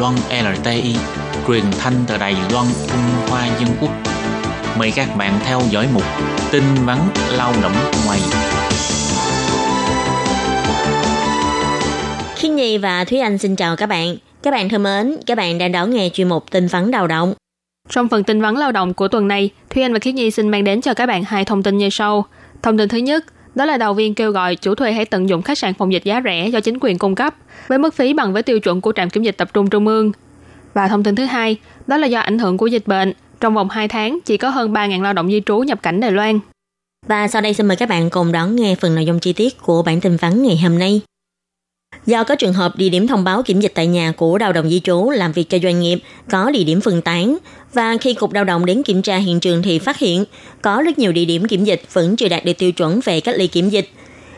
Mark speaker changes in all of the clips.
Speaker 1: Loan LTI, truyền thanh từ Đài Loan, Trung Hoa Dân Quốc. Mời các bạn theo dõi mục tin vắn lao động ngoài.
Speaker 2: Khiết Nhi và Thúy Anh xin chào các bạn. Các bạn thân mến, các bạn đang đón nghe chuyên mục tin vắn lao động.
Speaker 3: Trong phần tin vắn lao động của tuần này, Thúy Anh và Khiết Nhi xin mang đến cho các bạn hai thông tin như sau. Thông tin thứ nhất, đó là đầu viên kêu gọi chủ thuê hãy tận dụng khách sạn phòng dịch giá rẻ do chính quyền cung cấp với mức phí bằng với tiêu chuẩn của trạm kiểm dịch tập trung trung ương. Và thông tin thứ hai, đó là do ảnh hưởng của dịch bệnh, trong vòng 2 tháng chỉ có hơn 3.000 lao động di trú nhập cảnh Đài Loan.
Speaker 2: Và sau đây xin mời các bạn cùng đón nghe phần nội dung chi tiết của bản tin vắn ngày hôm nay. Do có trường hợp địa điểm thông báo kiểm dịch tại nhà của lao động di trú làm việc cho doanh nghiệp có địa điểm phân tán và khi Cục Lao động đến kiểm tra hiện trường thì phát hiện có rất nhiều địa điểm kiểm dịch vẫn chưa đạt được tiêu chuẩn về cách ly kiểm dịch.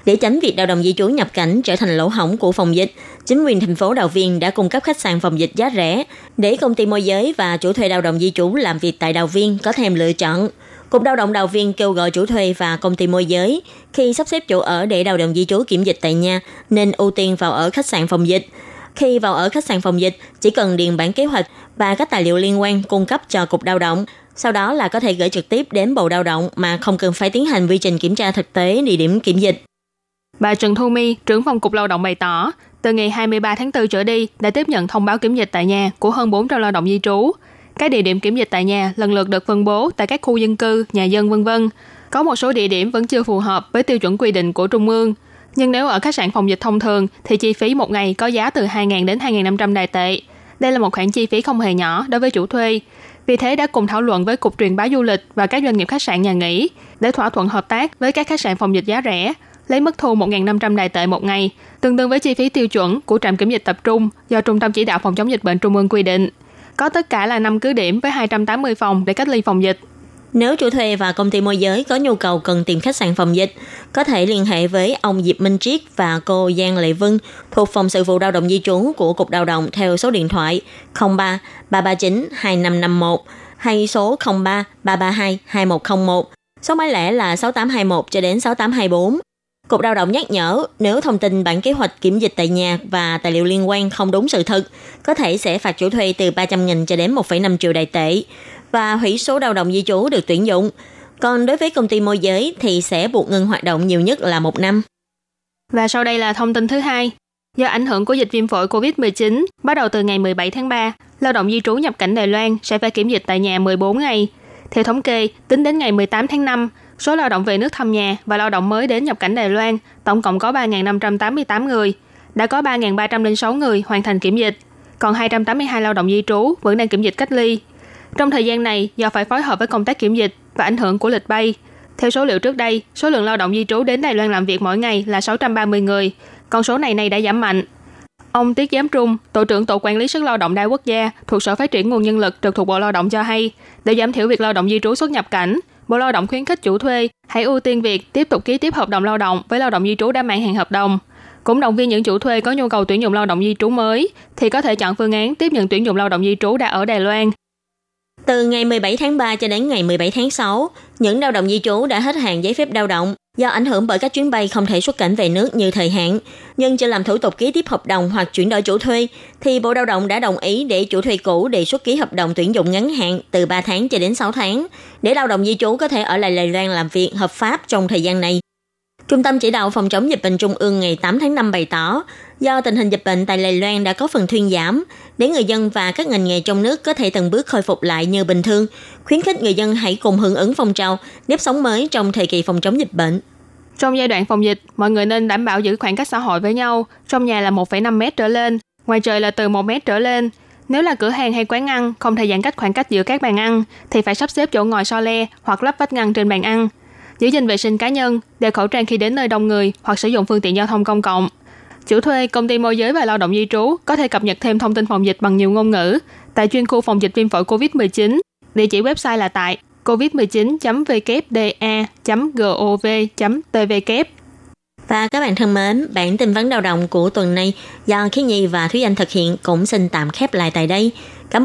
Speaker 2: Để tránh việc lao động di trú nhập cảnh trở thành lỗ hổng của phòng dịch, chính quyền thành phố Đào Viên đã cung cấp khách sạn phòng dịch giá rẻ để công ty môi giới và chủ thuê lao động di trú làm việc tại Đào Viên có thêm lựa chọn. Cục Lao động Đào Viên kêu gọi chủ thuê và công ty môi giới khi sắp xếp chỗ ở để đào động di trú kiểm dịch tại nhà nên ưu tiên vào ở khách sạn phòng dịch. Khi vào ở khách sạn phòng dịch, chỉ cần điền bản kế hoạch và các tài liệu liên quan cung cấp cho Cục Lao động. Sau đó là có thể gửi trực tiếp đến Bộ Lao động mà không cần phải tiến hành quy trình kiểm tra thực tế địa điểm kiểm dịch.
Speaker 3: Bà Trần Thu My, trưởng phòng Cục Lao động bày tỏ, từ ngày 23 tháng 4 trở đi đã tiếp nhận thông báo kiểm dịch tại nhà của hơn 400 lao động di trú. Các địa điểm kiểm dịch tại nhà lần lượt được phân bố tại các khu dân cư, nhà dân vân vân. Có một số địa điểm vẫn chưa phù hợp với tiêu chuẩn quy định của Trung ương. Nhưng nếu ở khách sạn phòng dịch thông thường thì chi phí một ngày có giá từ 2.000 đến 2.500 đài tệ. Đây là một khoản chi phí không hề nhỏ đối với chủ thuê. Vì thế đã cùng thảo luận với Cục Truyền bá Du lịch và các doanh nghiệp khách sạn nhà nghỉ để thỏa thuận hợp tác với các khách sạn phòng dịch giá rẻ, lấy mức thu 1.500 đài tệ một ngày, tương đương với chi phí tiêu chuẩn của trạm kiểm dịch tập trung do Trung tâm Chỉ đạo Phòng chống dịch bệnh Trung ương quy định. Có tất cả là 5 cứ điểm với 280 phòng để cách ly phòng dịch.
Speaker 2: Nếu chủ thuê và công ty môi giới có nhu cầu cần tìm khách sạn phòng dịch, có thể liên hệ với ông Diệp Minh Triết và cô Giang Lệ Vân thuộc phòng sự vụ lao động di trú của Cục Lao động theo số điện thoại 03 339 2551 hay số 03 332 2101. Số máy lẻ là 6821 cho đến 6824. Cục Lao động nhắc nhở nếu thông tin bản kế hoạch kiểm dịch tại nhà và tài liệu liên quan không đúng sự thật, có thể sẽ phạt chủ thuê từ 300.000 cho đến 1,5 triệu đại tệ và hủy số lao động di trú được tuyển dụng. Còn đối với công ty môi giới thì sẽ buộc ngừng hoạt động nhiều nhất là một năm.
Speaker 3: Và sau đây là thông tin thứ hai. Do ảnh hưởng của dịch viêm phổi COVID-19, bắt đầu từ ngày 17 tháng 3, lao động di trú nhập cảnh Đài Loan sẽ phải kiểm dịch tại nhà 14 ngày. Theo thống kê, tính đến ngày 18 tháng 5, số lao động về nước thăm nhà và lao động mới đến nhập cảnh Đài Loan tổng cộng có 3.588 người. Đã có 3.306 người hoàn thành kiểm dịch, còn 282 lao động di trú vẫn đang kiểm dịch cách ly. Trong thời gian này, do phải phối hợp với công tác kiểm dịch và ảnh hưởng của lịch bay, theo số liệu trước đây, số lượng lao động di trú đến Đài Loan làm việc mỗi ngày là 630 người, con số này nay đã giảm mạnh. Ông Tiết Giám Trung, Tổ trưởng Tổ quản lý sức lao động đa quốc gia thuộc Sở Phát triển Nguồn Nhân lực trực thuộc Bộ Lao động cho hay, để giảm thiểu việc lao động di trú xuất nhập cảnh, Bộ Lao động khuyến khích chủ thuê hãy ưu tiên việc tiếp tục ký tiếp hợp đồng lao động với lao động di trú đã mãn hạn hợp đồng. Cũng động viên những chủ thuê có nhu cầu tuyển dụng lao động di trú mới thì có thể chọn phương án tiếp nhận tuyển dụng lao động di trú đã ở Đài Loan
Speaker 2: từ ngày 17 tháng 3 cho đến ngày 17 tháng 6, những lao động di trú đã hết hạn giấy phép lao động do ảnh hưởng bởi các chuyến bay không thể xuất cảnh về nước như thời hạn. Nhưng chưa làm thủ tục ký tiếp hợp đồng hoặc chuyển đổi chủ thuê, thì Bộ Lao động đã đồng ý để chủ thuê cũ đề xuất ký hợp đồng tuyển dụng ngắn hạn từ 3 tháng cho đến 6 tháng, để lao động di trú có thể ở lại Đài Loan làm việc hợp pháp trong thời gian này. Trung tâm chỉ đạo phòng chống dịch bệnh Trung ương ngày 8 tháng 5 bày tỏ, do tình hình dịch bệnh tại Đài Loan đã có phần thuyên giảm, để người dân và các ngành nghề trong nước có thể từng bước khôi phục lại như bình thường, khuyến khích người dân hãy cùng hưởng ứng phong trào nếp sống mới trong thời kỳ phòng chống dịch bệnh.
Speaker 3: Trong giai đoạn phòng dịch, mọi người nên đảm bảo giữ khoảng cách xã hội với nhau, trong nhà là 1,5 mét trở lên, ngoài trời là từ 1 mét trở lên. Nếu là cửa hàng hay quán ăn không thể giãn cách khoảng cách giữa các bàn ăn, thì phải sắp xếp chỗ ngồi so le hoặc lắp vách ngăn trên bàn ăn. Giữ gìn vệ sinh cá nhân, đeo khẩu trang khi đến nơi đông người hoặc sử dụng phương tiện giao thông công cộng. Chủ thuê, công ty môi giới và lao động di trú có thể cập nhật thêm thông tin phòng dịch bằng nhiều ngôn ngữ tại chuyên khu phòng dịch viêm phổi COVID-19. Địa chỉ website là tại covid19.vkda.gov.tvk.
Speaker 2: Và các bạn thân mến, bản tin vấn lao động của tuần này do Khí Nhi và Thúy Anh thực hiện cũng xin tạm khép lại tại đây. Cảm